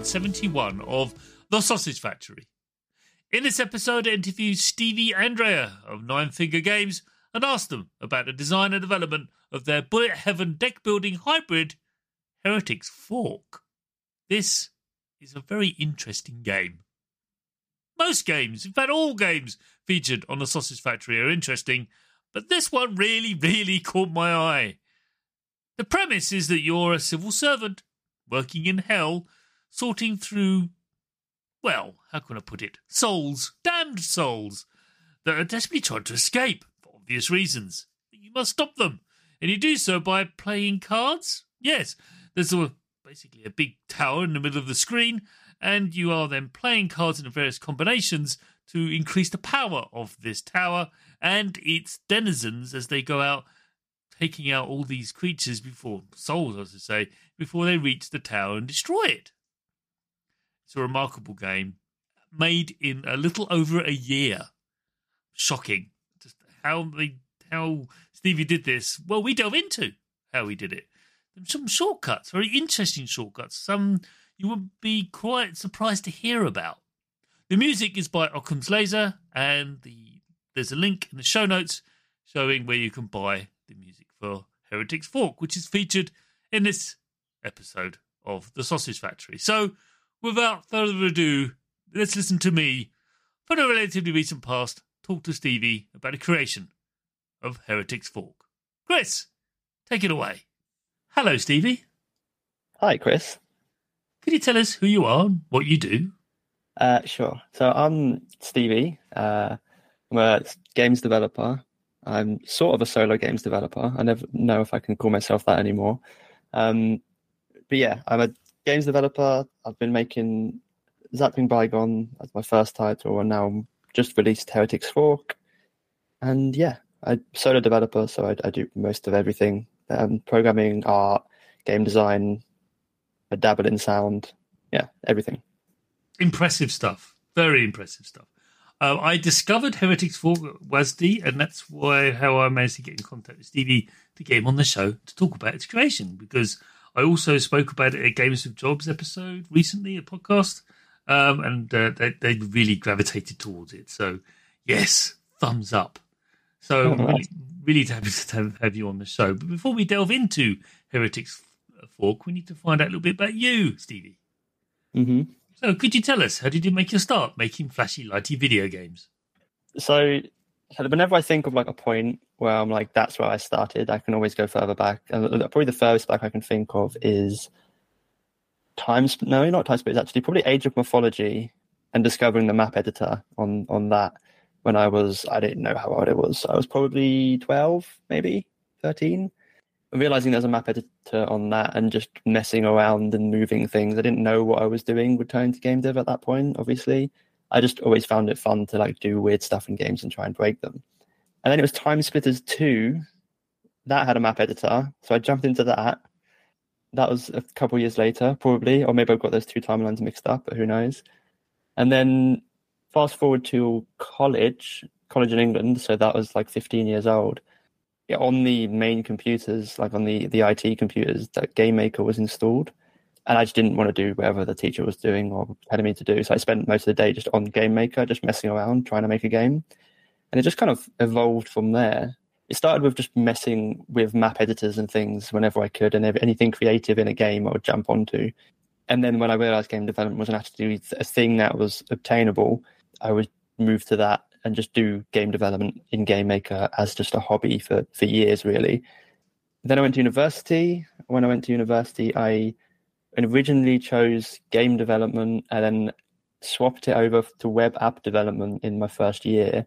471 of The Sausage Factory. In this episode, I interview Stevie Andrea of Nine Finger Games and ask them about the design and development of their Bullet Heaven deck building hybrid, Heretics Fork. This is a very interesting game. Most games, in fact, all games featured on The Sausage Factory are interesting, but this one really, really caught my eye. The premise is that you're a civil servant working in hell, sorting through, well, how can I put it? Souls, damned souls, that are desperately trying to escape for obvious reasons. You must stop them, and you do so by playing cards. Yes, there's a, basically a big tower in the middle of the screen, and you are then playing cards in various combinations to increase the power of this tower and its denizens as they go out taking out all these creatures before souls, as I say, before they reach the tower and destroy it. It's a remarkable game, made in a little over a year. Shocking, just how they how Stevie did this. Well, we delve into how he did it. Some shortcuts, very interesting shortcuts. Some you would be quite surprised to hear about. The music is by Occam's Laser, and the there's a link in the show notes showing where you can buy the music for Heretics Fork, which is featured in this episode of The Sausage Factory. So, without further ado, let's listen to me, for a relatively recent past, talk to Stevie about the creation of Heretics Fork. Chris, take it away. Hello, Stevie. Hi, Chris. Could you tell us who you are and what you do? Uh, sure. So I'm Stevie. Uh, I'm a games developer. I'm sort of a solo games developer. I never know if I can call myself that anymore. Um, but yeah, I'm a games developer. I've been making Zapling Bygone as my first title, and now just released Heretics Fork. And yeah, I'm solo developer, so I, I do most of everything: um, programming, art, game design. I dabble in sound. Yeah, everything. Impressive stuff. Very impressive stuff. Uh, I discovered Heretics Fork WASD, and that's why how I managed to get in contact with Stevie to get him on the show to talk about its creation. Because I also spoke about it at Games of Jobs episode recently, a podcast, um, and uh, they, they really gravitated towards it. So yes, thumbs up. So Oh, nice. really, really happy to have, you on the show. But before we delve into Heretics Fork, we need to find out a little bit about you, Stevie. hmm So, could you tell us how did you make your start making flashy, lighty video games? So, so whenever I think of like a point where I'm like, that's where I started, I can always go further back. And probably the furthest back I can think of is times. No, not time space. Actually, probably Age of Mythology and discovering the map editor on on that. When I was, I didn't know how old it was. I was probably twelve, maybe thirteen. realizing there's a map editor on that and just messing around and moving things. I didn't know what I was doing returning to game dev at that point, obviously. I just always found it fun to like do weird stuff in games and try and break them. And then it was Time Splitters 2. That had a map editor. So I jumped into that. That was a couple years later, probably. Or maybe I've got those two timelines mixed up, but who knows. And then fast forward to college, college in England. So that was like 15 years old on the main computers, like on the the IT computers, that Game Maker was installed, and I just didn't want to do whatever the teacher was doing or telling me to do. So I spent most of the day just on Game Maker, just messing around, trying to make a game, and it just kind of evolved from there. It started with just messing with map editors and things whenever I could, and anything creative in a game I would jump onto. And then when I realized game development was actually a thing that was obtainable, I would move to that and just do game development in Game Maker as just a hobby for, for years, really. Then I went to university. When I went to university, I originally chose game development and then swapped it over to web app development in my first year.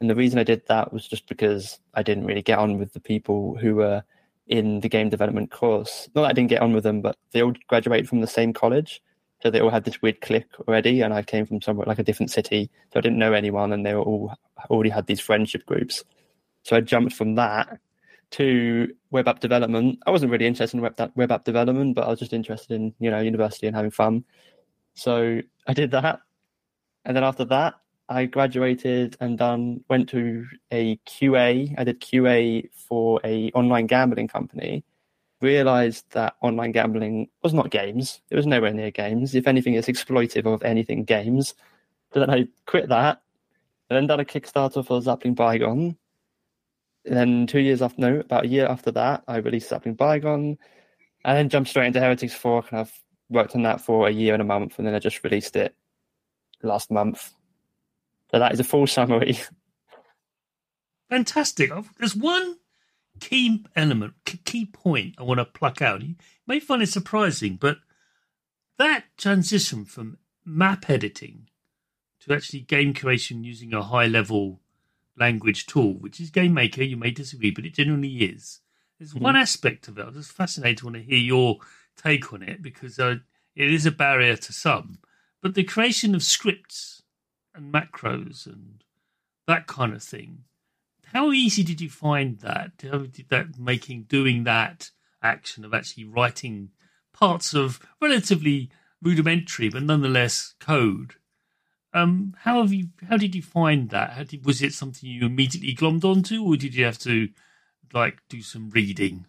And the reason I did that was just because I didn't really get on with the people who were in the game development course. Not that I didn't get on with them, but they all graduated from the same college. So they all had this weird click already, and I came from somewhere like a different city, so I didn't know anyone, and they were all already had these friendship groups. So I jumped from that to web app development. I wasn't really interested in web, that web app development, but I was just interested in you know university and having fun. So I did that, and then after that, I graduated and done went to a QA. I did QA for a online gambling company, realized that online gambling was not games. It was nowhere near games. If anything, it's exploitive of anything games. So then I quit that, and then done a Kickstarter for Zapling Bygone. And then two years after, no, about a year after that, I released Zapling Bygone, and then jumped straight into Heretics Fork, and I've worked on that for a year and a month, and then I just released it last month. So that is a full summary. Fantastic. There's one key element, key point I want to pluck out. You may find it surprising, but that transition from map editing to actually game creation using a high level language tool, which is Game Maker, you may disagree, but it generally is. There's mm-hmm. one aspect of it. I'm just fascinated to want to hear your take on it because uh, it is a barrier to some. But the creation of scripts and macros and that kind of thing how easy did you find that? How did that making doing that action of actually writing parts of relatively rudimentary but nonetheless code? Um, how have you? How did you find that? Did, was it something you immediately glommed onto, or did you have to like do some reading?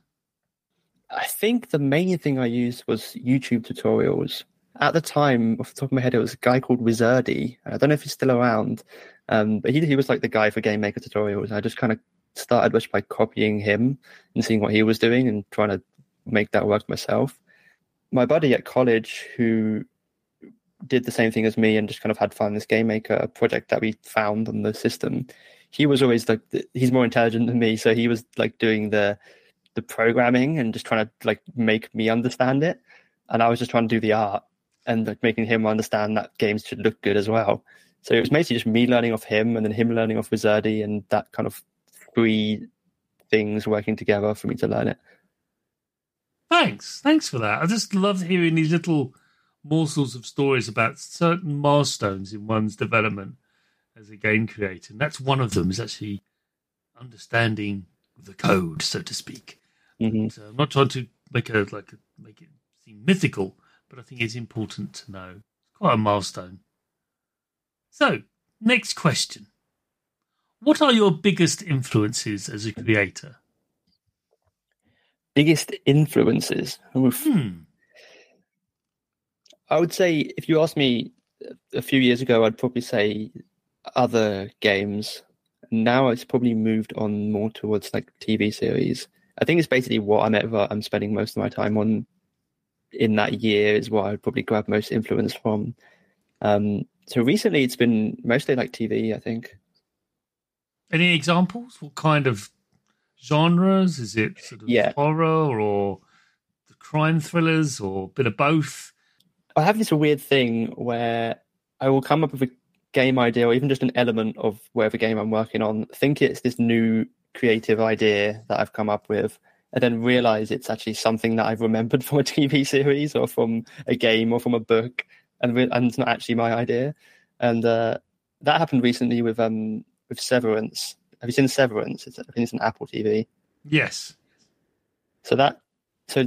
I think the main thing I used was YouTube tutorials. At the time, off the top of my head, it was a guy called Wizardy. I don't know if he's still around, um, but he he was like the guy for Game Maker tutorials. I just kind of started just by copying him and seeing what he was doing and trying to make that work myself. My buddy at college who did the same thing as me and just kind of had fun this game maker project that we found on the system he was always like he's more intelligent than me so he was like doing the the programming and just trying to like make me understand it and i was just trying to do the art and like making him understand that games should look good as well so it was basically just me learning off him and then him learning off Wizardy and that kind of three things working together for me to learn it. Thanks. Thanks for that. I just love hearing these little morsels of stories about certain milestones in one's development as a game creator. And that's one of them is actually understanding the code, so to speak. Mm-hmm. So I'm not trying to make a like make it seem mythical, but I think it's important to know. It's quite a milestone. So, next question. What are your biggest influences as a creator? Biggest influences? Hmm. I would say, if you asked me a few years ago, I'd probably say other games. Now it's probably moved on more towards like TV series. I think it's basically what I'm ever I'm spending most of my time on in that year is what I'd probably grab most influence from. Um, so recently, it's been mostly like TV. I think. Any examples? What kind of genres? Is it sort of yeah. horror or the crime thrillers or a bit of both? I have this weird thing where I will come up with a game idea or even just an element of whatever game I'm working on. Think it's this new creative idea that I've come up with, and then realize it's actually something that I've remembered from a TV series or from a game or from a book, and re- and it's not actually my idea. And uh, that happened recently with um with Severance. Have you seen Severance? It's, I think it's an Apple TV. Yes. So that so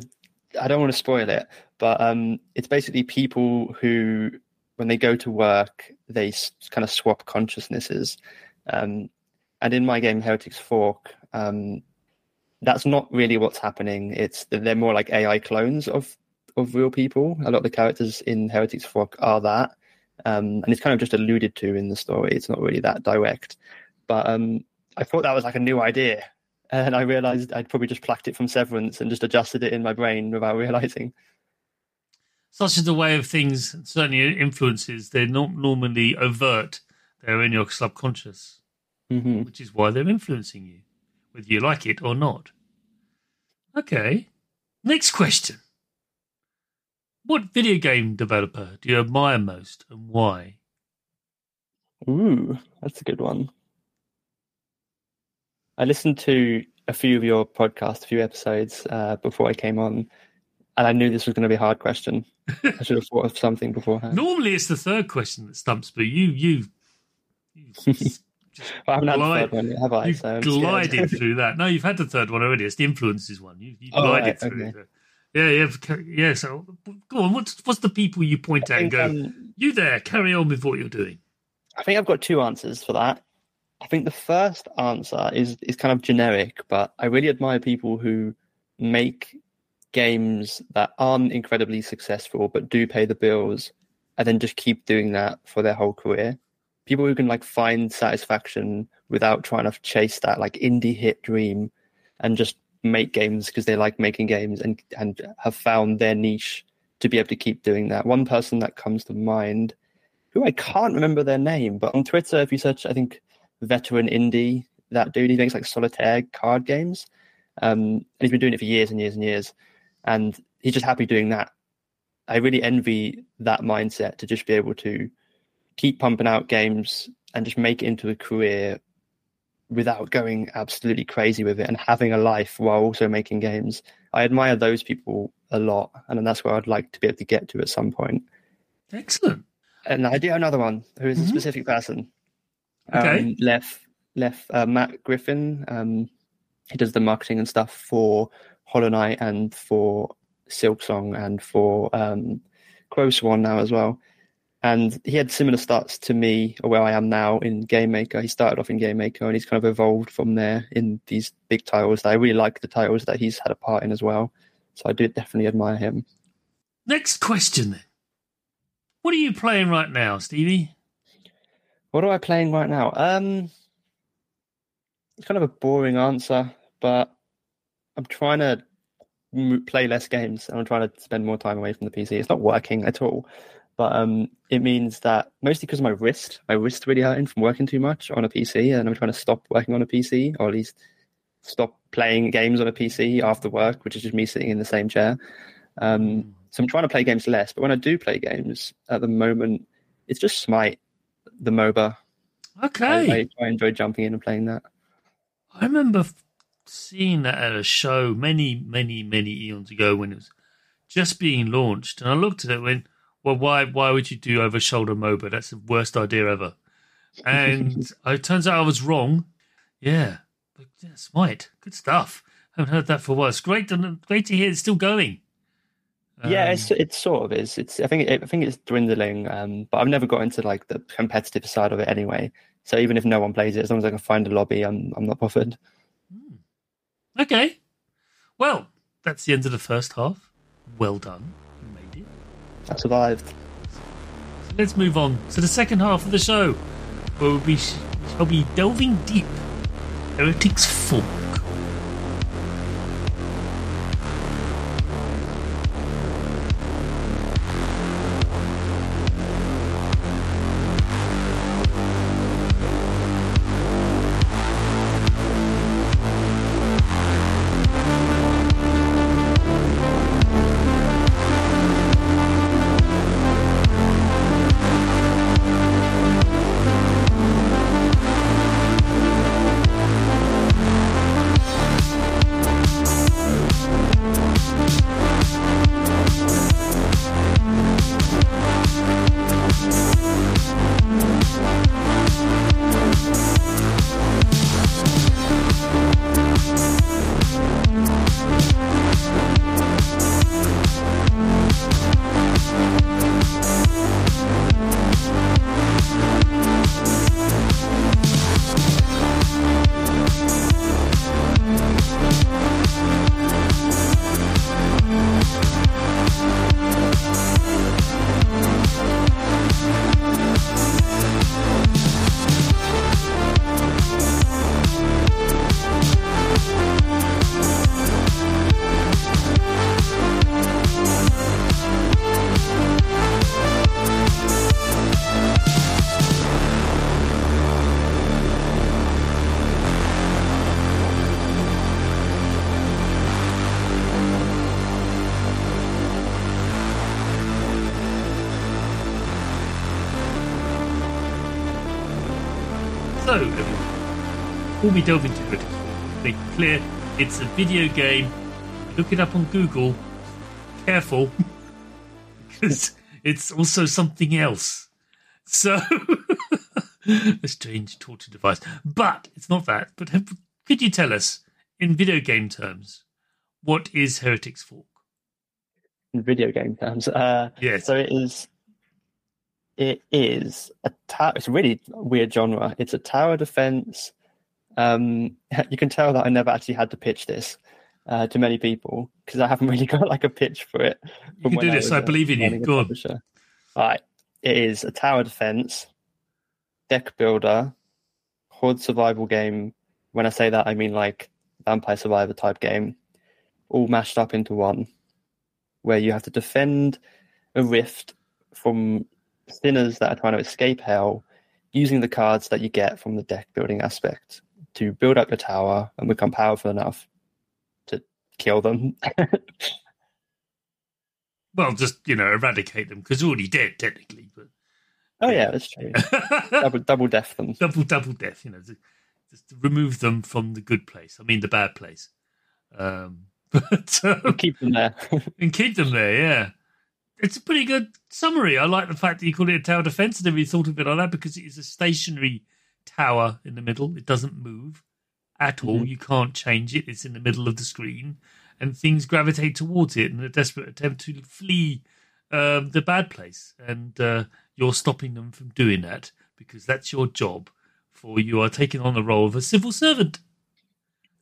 I don't want to spoil it, but um, it's basically people who, when they go to work, they s- kind of swap consciousnesses. Um, and in my game Heretics Fork, um, that's not really what's happening. It's they're more like AI clones of of real people. A lot of the characters in Heretics Fork are that, um, and it's kind of just alluded to in the story. It's not really that direct, but um, I thought that was like a new idea, and I realized I'd probably just plucked it from Severance and just adjusted it in my brain without realizing. Such is the way of things, certainly influences, they're not normally overt. They're in your subconscious, hmm which is why they're influencing you, whether you like it or not. Okay. Next question. What video game developer do you admire most and why? Ooh, that's a good one. I listened to a few of your podcasts, a few episodes uh, before I came on, and I knew this was going to be a hard question. I should have thought of something beforehand. Normally it's the third question that stumps, but you you, you I haven't had the third one have I? You've So glided through that. No, you've had the third one already. It's the influences one. You, you Oh, glided right, through okay. it. Yeah, yeah, yeah. So go on. What's what's the people you point I at and go? um, you there? Carry on with what you're doing. I think I've got two answers for that. I think the first answer is is kind of generic, but I really admire people who make games that aren't incredibly successful but do pay the bills and then just keep doing that for their whole career. People who can like find satisfaction without trying to chase that like indie hit dream and just make games because they like making games and and have found their niche to be able to keep doing that. One person that comes to mind who I can't remember their name, but on Twitter, if you search, I think veteran indie, that dude, he makes like solitaire card games. Um, and he's been doing it for years and years and years. And he's just happy doing that. I really envy that mindset to just be able to keep pumping out games and just make it into a career without going absolutely crazy with it and having a life while also making games. I admire those people a lot. And that's where I'd like to be able to get to at some point. Excellent. And I do have another one who is Mhm. a specific person. Okay. Um, Lef, Lef, uh, Matt Griffin. Um, he does the marketing and stuff for Hollow Knight and for Silksong and for um, Crow Swan now as well. And he had similar starts to me, or where I am now in Game Maker. He started off in Game Maker and he's kind of evolved from there in these big titles. That I really like the titles that he's had a part in as well. So I do definitely admire him. Next question then. What are you playing right now, Stevie? What am I playing right now? Um, it's kind of a boring answer, but I'm trying to play less games and I'm trying to spend more time away from the PC. It's not working at all, but um, it means that mostly because of my wrist, my wrist really hurting from working too much on a PC, and I'm trying to stop working on a PC, or at least stop playing games on a PC after work, which is just me sitting in the same chair. Um, so I'm trying to play games less, but when I do play games at the moment, it's just Smite, the MOBA. Okay. I, I, enjoy jumping in and playing that. I remember seeing that at a show many, many, many eons ago when it was just being launched, and I looked at it and went, "Well, why? Why would you do over shoulder MOBA? That's the worst idea ever." And it turns out I was wrong. Yeah, but yeah, Smite, good stuff. haven't heard that for a while. It's great, to, great to hear it's still going. yeah, Um, it's it sort of is. It's I think it, I think it's dwindling, um, but I've never got into like the competitive side of it anyway. So even if no one plays it, as long as I can find a lobby, I'm I'm not bothered. okay. Well, that's the end of the first half. Well done, you made it. I survived. Let's move on to the second half of the show, where we'll be, shall be delving deep. Heretics Fork. Before we delve into it, make it clear it's a video game. Look it up on Google. Careful, because it's also something else. So, a strange torture device. But it's not that. But have, could you tell us, in video game terms, what is Heretics Fork? In video game terms, uh, Yes. so it is. It is a tower. It's a really weird genre. It's a tower defense. Um, you can tell that I never actually had to pitch this uh, to many people because I haven't really got like a pitch for it. You can do this. was, I believe in you. Go on. All right. It is a tower defense, deck builder, horde survival game. When I say that, I mean like Vampire Survivor type game, all mashed up into one, where you have to defend a rift from sinners that are trying to escape hell using the cards that you get from the deck building aspect to build up the tower and become powerful enough to kill them. Well, just you know, eradicate them because they're already dead technically. But oh yeah, that's true. double double death them. double double death. You know, just to remove them from the good place. I mean, the bad place. Um, but uh, Keep them there. and keep them there. Yeah, it's a pretty good summary. I like the fact that you call it a tower defense. I never thought of it like that because it is a stationary tower in the middle. It doesn't move at all. Mhm. You can't change it. It's in the middle of the screen, and things gravitate towards it in a desperate attempt to flee um, the bad place. And uh, you're stopping them from doing that because that's your job. For you are taking on the role of a civil servant,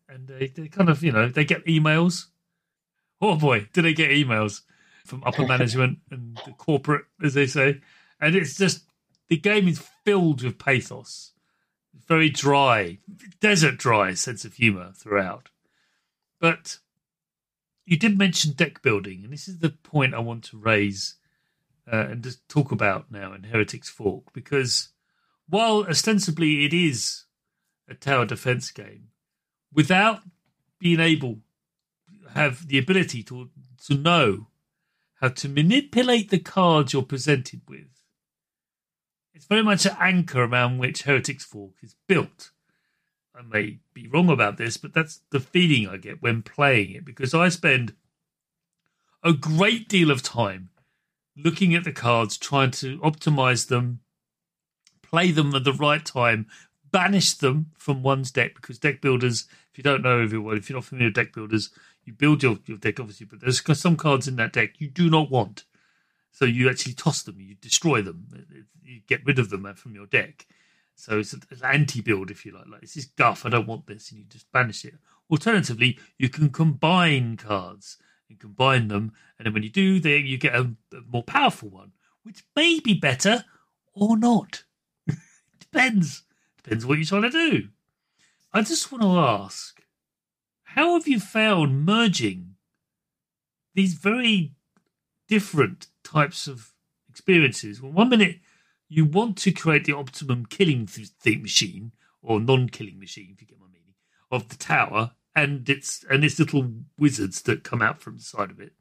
and they, they kind of you know they get emails. Oh boy, do they get emails from upper management and the corporate, as they say, and it's just the game is filled with pathos, very dry, desert dry sense of humour throughout. But you did mention deck building, and this is the point I want to raise uh, and just talk about now in Heretics Fork, because while ostensibly it is a tower defense game, without being able have the ability to to know how to manipulate the cards you're presented with. It's very much an anchor around which Heretics Fork is built. I may be wrong about this, but that's the feeling I get when playing it because I spend a great deal of time looking at the cards, trying to optimize them, play them at the right time, banish them from one's deck because deck builders, if you don't know everyone, if you're not familiar with deck builders, you build your, your deck obviously, but there's some cards in that deck you do not want. So you actually toss them, you destroy them, you get rid of them uh, from your deck. So it's an anti-build, if you like. Like this is guff. I don't want this, and you just banish it. Alternatively, you can combine cards and combine them, and then when you do, then you get a, a more powerful one, which may be better or not. Depends. Depends what you're trying to do. I just want to ask, how have you found merging these very different types of experiences? Well, one minute you want to create the optimum killing th- machine or non-killing machine, if you get my meaning, of the tower and its and its little wizards that come out from the side of it,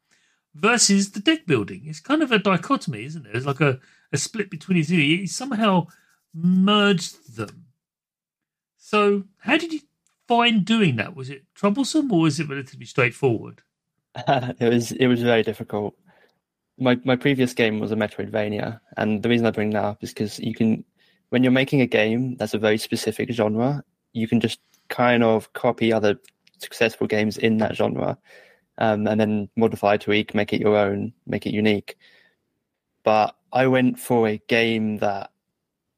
versus the deck building. It's kind of a dichotomy, isn't it? It's like a, a split between these two. You somehow merged them. So, how did you find doing that? Was it troublesome or was it relatively straightforward? it was it was very difficult. My my previous game was a Metroidvania, and the reason I bring that up is because you can, when you're making a game that's a very specific genre, you can just kind of copy other successful games in that genre, um, and then modify, tweak, make it your own, make it unique. But I went for a game that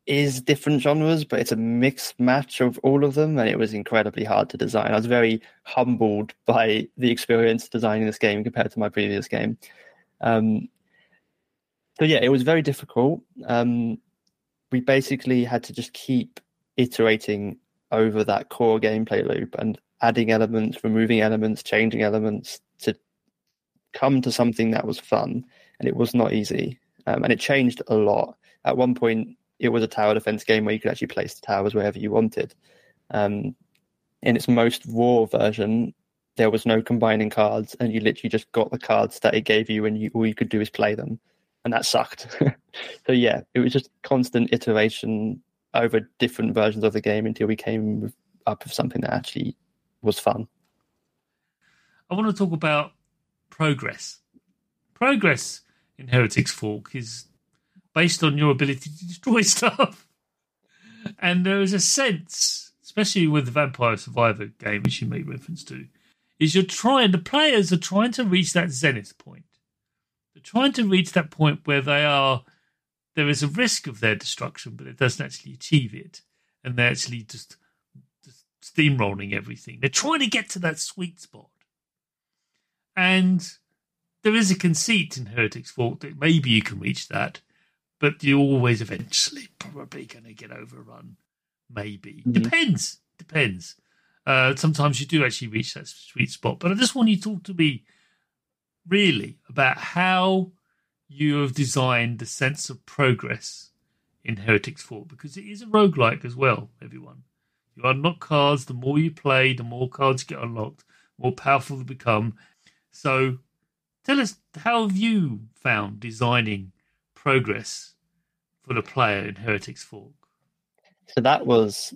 is different genres, but it's a mixed match of all of them, and it was incredibly hard to design. I was very humbled by the experience designing this game compared to my previous game. Um, so yeah, it was very difficult. Um, we basically had to just keep iterating over that core gameplay loop and adding elements, removing elements, changing elements to come to something that was fun. And it was not easy, um, and it changed a lot. At one point, it was a tower defense game where you could actually place the towers wherever you wanted. Um, in its most raw version, there was no combining cards, and you literally just got the cards that it gave you, and you, all you could do is play them, and that sucked. so yeah, it was just constant iteration over different versions of the game until we came up with something that actually was fun. I want to talk about progress. Progress in Heretics Fork is based on your ability to destroy stuff. And there is a sense, especially with the Vampire Survivor game, which you made reference to, is you're trying, the players are trying to reach that zenith point. They're trying to reach that point where they are, there is a risk of their destruction, but it doesn't actually achieve it. And they're actually just, just steamrolling everything. They're trying to get to that sweet spot. And there is a conceit in Heretics Fork that maybe you can reach that, but you're always eventually probably going to get overrun. Maybe. Mm-hmm. Depends. Depends. Uh, sometimes you do actually reach that sweet spot. But I just want you to talk to me really about how you have designed the sense of progress in Heretics Fork because it is a roguelike as well, everyone. You unlock cards, the more you play, the more cards get unlocked, more powerful they become. So tell us how have you found designing progress for the player in Heretics Fork? So that was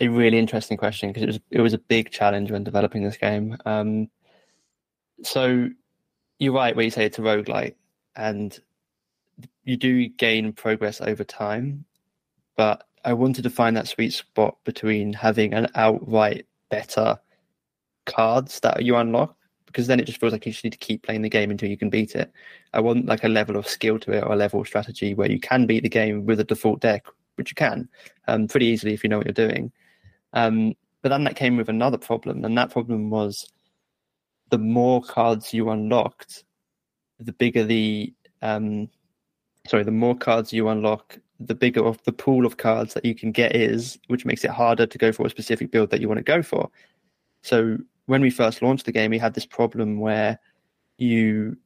a really interesting question because it was it was a big challenge when developing this game. Um, so you're right where you say it's a roguelike and you do gain progress over time, but I wanted to find that sweet spot between having an outright better cards that you unlock because then it just feels like you just need to keep playing the game until you can beat it. I want like a level of skill to it or a level of strategy where you can beat the game with a default deck, which you can um, pretty easily if you know what you're doing. Um, but then that came with another problem, and that problem was the more cards you unlocked, the bigger the um, sorry, the more cards you unlock, the bigger of the pool of cards that you can get is, which makes it harder to go for a specific build that you want to go for. So when we first launched the game, we had this problem where you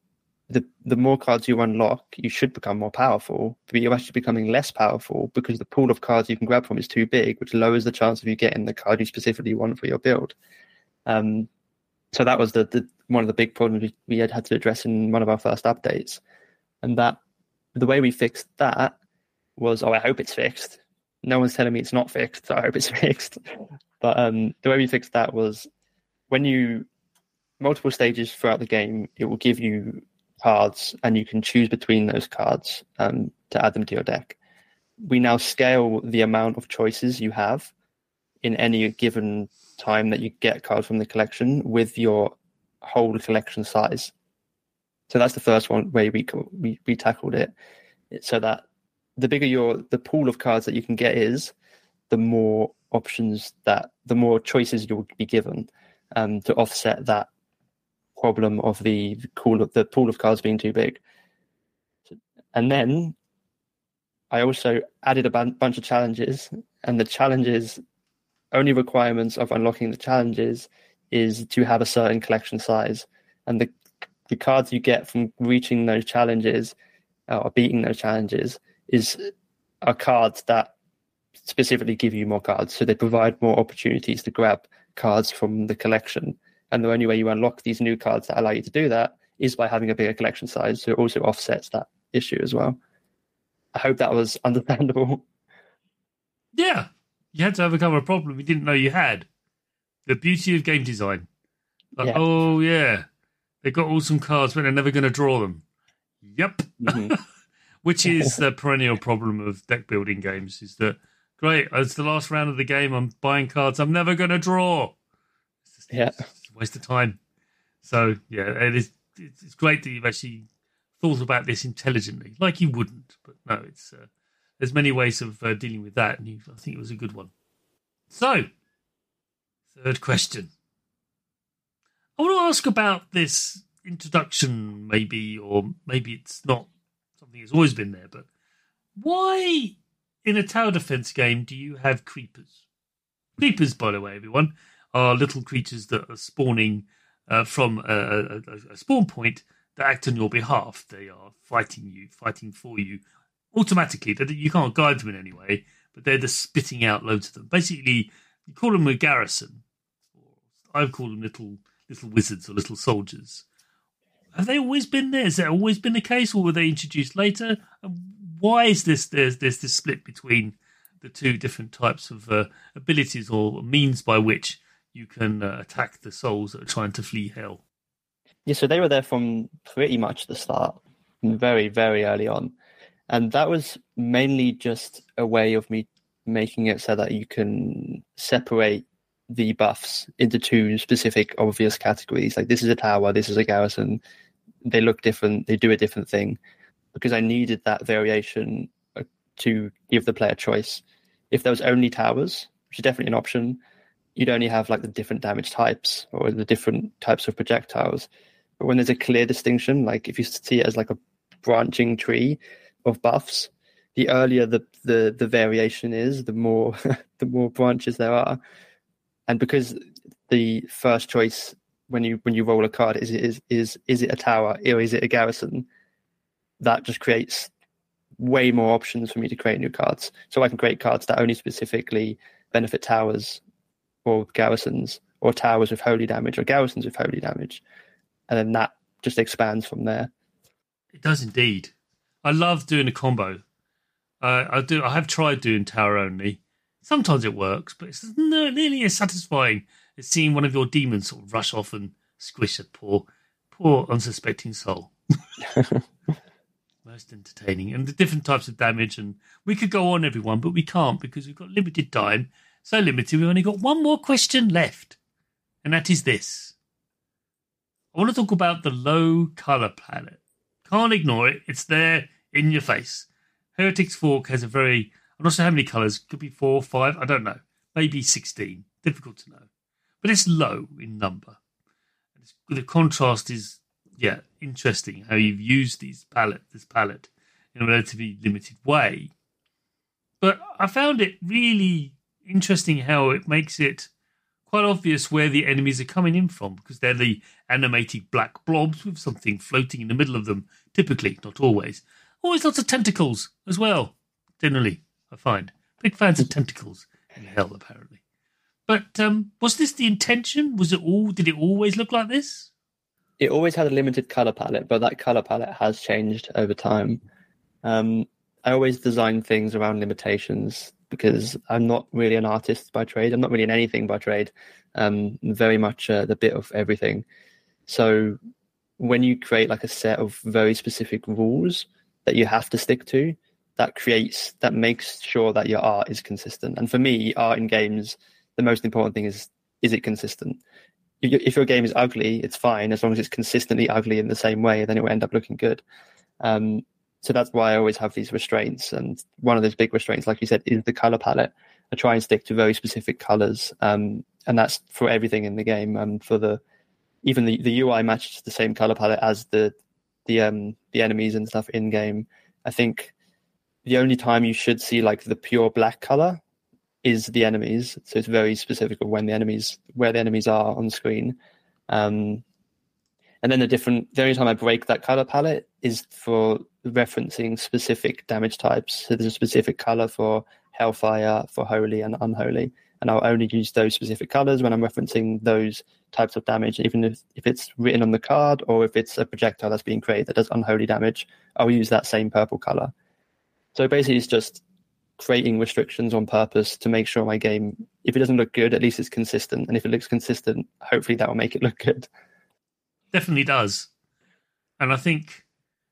the the more cards you unlock, you should become more powerful, but you're actually becoming less powerful because the pool of cards you can grab from is too big, which lowers the chance of you getting the card you specifically want for your build. Um, so that was the, the one of the big problems we, had had to address in one of our first updates, and that the way we fixed that was, oh, I hope it's fixed. No one's telling me it's not fixed, so I hope it's fixed. But um, the way we fixed that was when you multiple stages throughout the game, it will give you cards, and you can choose between those cards um, to add them to your deck. We now scale the amount of choices you have in any given time that you get cards from the collection with your whole collection size. So that's the first one way we we, we tackled it, so that the bigger your the pool of cards that you can get is, the more options that the more choices you'll be given um, to offset that problem of the pool of the pool of cards being too big. And then I also added a bunch of challenges, and the challenges only requirements of unlocking the challenges is to have a certain collection size, and the the cards you get from reaching those challenges uh, or beating those challenges is are cards that specifically give you more cards, so they provide more opportunities to grab cards from the collection. And the only way you unlock these new cards that allow you to do that is by having a bigger collection size. So it also offsets that issue as well. I hope that was understandable. Yeah. You had to overcome a problem you didn't know you had. The beauty of game design. Like, yeah. oh, yeah. They got awesome cards, but they're never going to draw them. Yep. Mm-hmm. Which is the perennial problem of deck building games is that great. It's the last round of the game. I'm buying cards. I'm never going to draw. Just, yeah, waste of time. So yeah, it is. It's great that you've actually thought about this intelligently, like you wouldn't. But no, it's uh, there's many ways of uh, dealing with that, and you, I think it was a good one. So, third question. I want to ask about this introduction, maybe, or maybe it's not something that's always been there, but why in a tower defense game, do you have creepers? Creepers, by the way, everyone, are little creatures that are spawning uh, from a, a, a, spawn point that act on your behalf. They are fighting you, fighting for you automatically. You can't guide them in any way, but they're just spitting out loads of them. Basically, you call them a garrison. I've called them little little wizards or little soldiers. Have they always been there? Has that always been the case, or were they introduced later? why is this there's this this split between the two different types of uh, abilities or means by which you can uh, attack the souls that are trying to flee hell. Yeah, so they were there from pretty much the start, very, very early on. And that was mainly just a way of me making it so that you can separate the buffs into two specific obvious categories. Like this is a tower, this is a garrison. They look different, they do a different thing. Because I needed that variation uh, to give the player choice. If there was only towers, which is definitely an option, you'd only have like the different damage types or the different types of projectiles. But when there's a clear distinction, like if you see it as like a branching tree of buffs, the earlier the the, the variation is, the more the more branches there are. And because the first choice when you when you roll a card is is is is it a tower or is it a garrison, that just creates way more options for me to create new cards. So I can create cards that only specifically benefit towers or garrisons, or towers with holy damage, or garrisons with holy damage, and then that just expands from there. It does indeed. I love doing a combo. Uh, I do. I have tried doing tower only. Sometimes it works, but it's not nearly as satisfying as seeing one of your demons sort of rush off and squish a poor, poor unsuspecting soul. Most entertaining, and the different types of damage, and we could go on everyone, but we can't because we've got limited time so limited, we've only got one more question left, and that is this. I want to talk about the low color palette. Can't ignore it, it's there in your face. Heretics Fork has a very, I'm not sure how many colors, could be four, five, I don't know, maybe 16. Difficult to know. But it's low in number. the contrast is, yeah, interesting how you've used these palette, this palette in a relatively limited way. But I found it really interesting how it makes it quite obvious where the enemies are coming in from because they're the animated black blobs with something floating in the middle of them, typically, not always. Always lots of tentacles as well, generally, I find. Big fans of tentacles in hell, apparently. But um, was this the intention? Was it all? Did it always look like this? It always had a limited color palette, but that color palette has changed over time. Um, I always design things around limitations because I'm not really an artist by trade. I'm not really in anything by trade. Um, very much uh, the bit of everything. So when you create like a set of very specific rules that you have to stick to, that creates that makes sure that your art is consistent. And for me, art in games, the most important thing is is it consistent. If your game is ugly, it's fine as long as it's consistently ugly in the same way. Then it will end up looking good. Um, so that's why I always have these restraints. And one of those big restraints, like you said, is the color palette. I try and stick to very specific colors, um, and that's for everything in the game. And for the even the, the UI matches the same color palette as the the um the enemies and stuff in game. I think the only time you should see like the pure black color is the enemies. So it's very specific of when the enemies where the enemies are on screen. Um, and then the different the only time I break that color palette is for referencing specific damage types. So there's a specific color for Hellfire, for Holy and Unholy, and I'll only use those specific colors when I'm referencing those types of damage, even if, if it's written on the card or if it's a projectile that's being created that does unholy damage, I'll use that same purple color. So basically, it's just creating restrictions on purpose to make sure my game, if it doesn't look good, at least it's consistent. And if it looks consistent, hopefully that will make it look good definitely does. And I think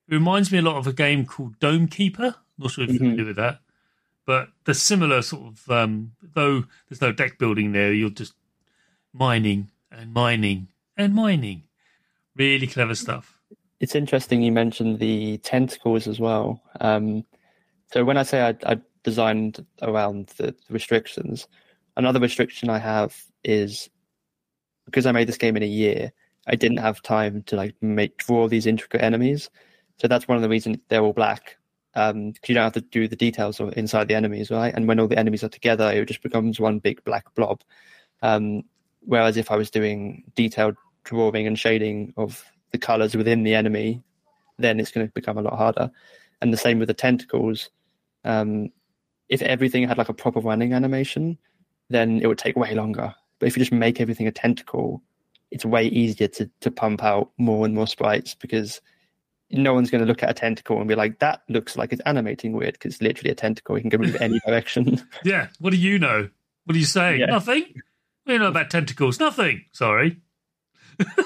it reminds me a lot of a game called Dome Keeper. Not sure if you're mm-hmm. familiar with that, but the similar sort of um, though there's no deck building there, you're just mining and mining and mining. Really clever stuff. It's interesting you mentioned the tentacles as well. Um, so when I say I, I designed around the restrictions, another restriction I have is because I made this game in a year. I didn't have time to like make draw these intricate enemies. So that's one of the reasons they're all black. Um, because you don't have to do the details of inside the enemies, right? And when all the enemies are together, it just becomes one big black blob. Um, whereas if I was doing detailed drawing and shading of the colors within the enemy, then it's going to become a lot harder. And the same with the tentacles. Um, if everything had like a proper running animation, then it would take way longer. But if you just make everything a tentacle, it's way easier to to pump out more and more sprites because no one's going to look at a tentacle and be like, "That looks like it's animating weird," because it's literally a tentacle. You can go in any direction. Yeah. What do you know? What are you saying? Yeah. Nothing. Do you know about tentacles? Nothing. Sorry.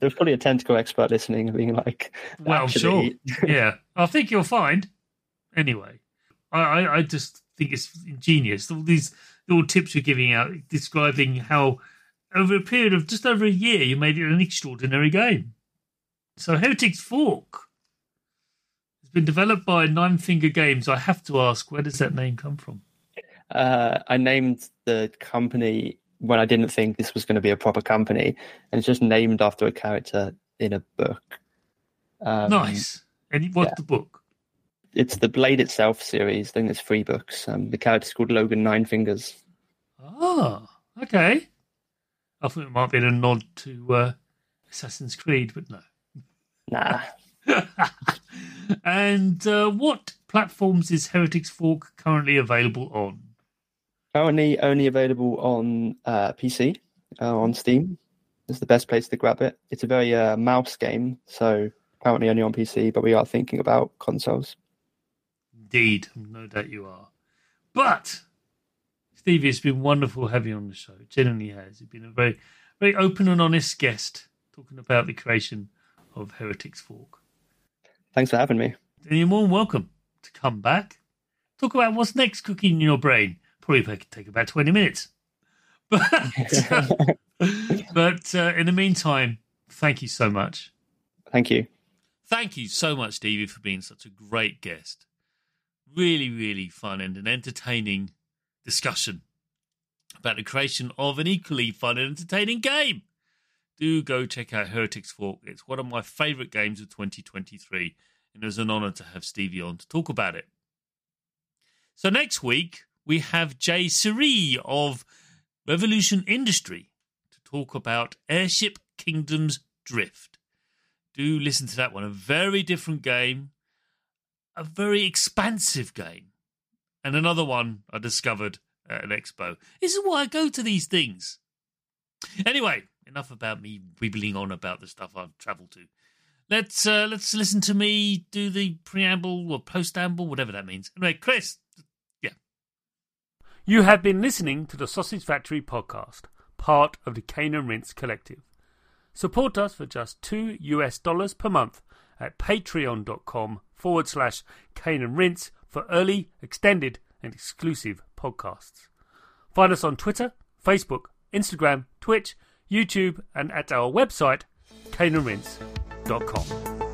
There's probably a tentacle expert listening and being like, Well, "Actually, yeah, I think you'll find. Anyway, I, I, I just think it's ingenious. All these little tips you're giving out, describing how over a period of just over a year, you made it an extraordinary game. So, Heretic's Fork has been developed by Nine Finger Games. I have to ask, where does that name come from? Uh, I named the company when I didn't think this was going to be a proper company, and it's just named after a character in a book. Um, nice. And what's yeah. the book? It's the Blade itself series. I think there's three books. Um, the character's called Logan Nine Fingers. Ah, okay. I thought it might be a nod to uh, Assassin's Creed, but no. Nah, and uh, what platforms is Heretics Fork currently available on? currently only available on uh, PC uh, on Steam. It's the best place to grab it. It's a very uh, mouse game, so currently only on PC. But we are thinking about consoles. Indeed, no doubt you are. But Stevie, it's been wonderful having you on the show. It genuinely has. You've been a very, very open and honest guest talking about the creation of Heretics Fork. Thanks for having me. And you're more than welcome to come back. Talk about what's next cooking in your brain. Probably could take about 20 minutes. But, but uh, in the meantime, thank you so much. Thank you. Thank you so much, Stevie, for being such a great guest. Really, really fun and an entertaining discussion about the creation of an equally fun and entertaining game. Do go check out Heretics Fork. It's one of my favourite games of 2023, and it was an honour to have Stevie on to talk about it. So next week, we have Jay Siri of Revolution Industry to talk about Airship Kingdoms Adrift. Do listen to that one. A very different game, a very expansive game, and another one I discovered at an expo. This is why I go to these things. Anyway, enough about me wibbling on about the stuff I've travelled to. Let's uh, let's listen to me do the preamble or postamble, whatever that means. Anyway, Chris, yeah. You have been listening to the Sausage Factory podcast, part of the Cane and Rinse Collective. Support us for just two US dollars per month at patreon.com forward slash Cane and Rinse for early, extended, and exclusive podcasts. Find us on Twitter, Facebook, Instagram, Twitch, YouTube, and at our website, caneandrinse.com.